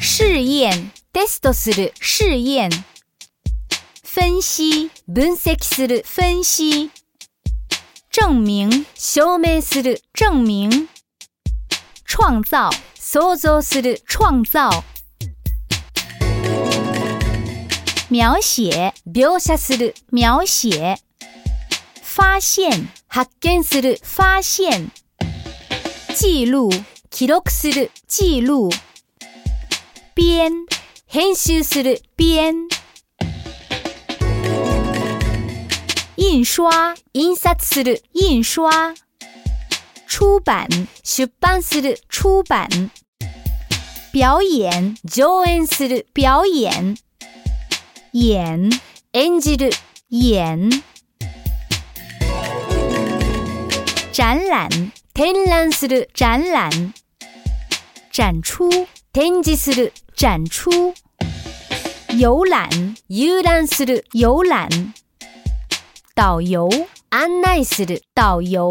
试验、テストする、试验；分析、分析、分析；证明、証明する、证明；创造、創造する、创造；描写、描写する、描写；发现、発見する、发现；记录、記録する、记录。编，編集する编。印刷，印刷する印刷。出版，出版する出版。表演，上演する表演。演，演じる演。展览，展示する展览。展出，展示する。展出，游览，游览，导游，导游。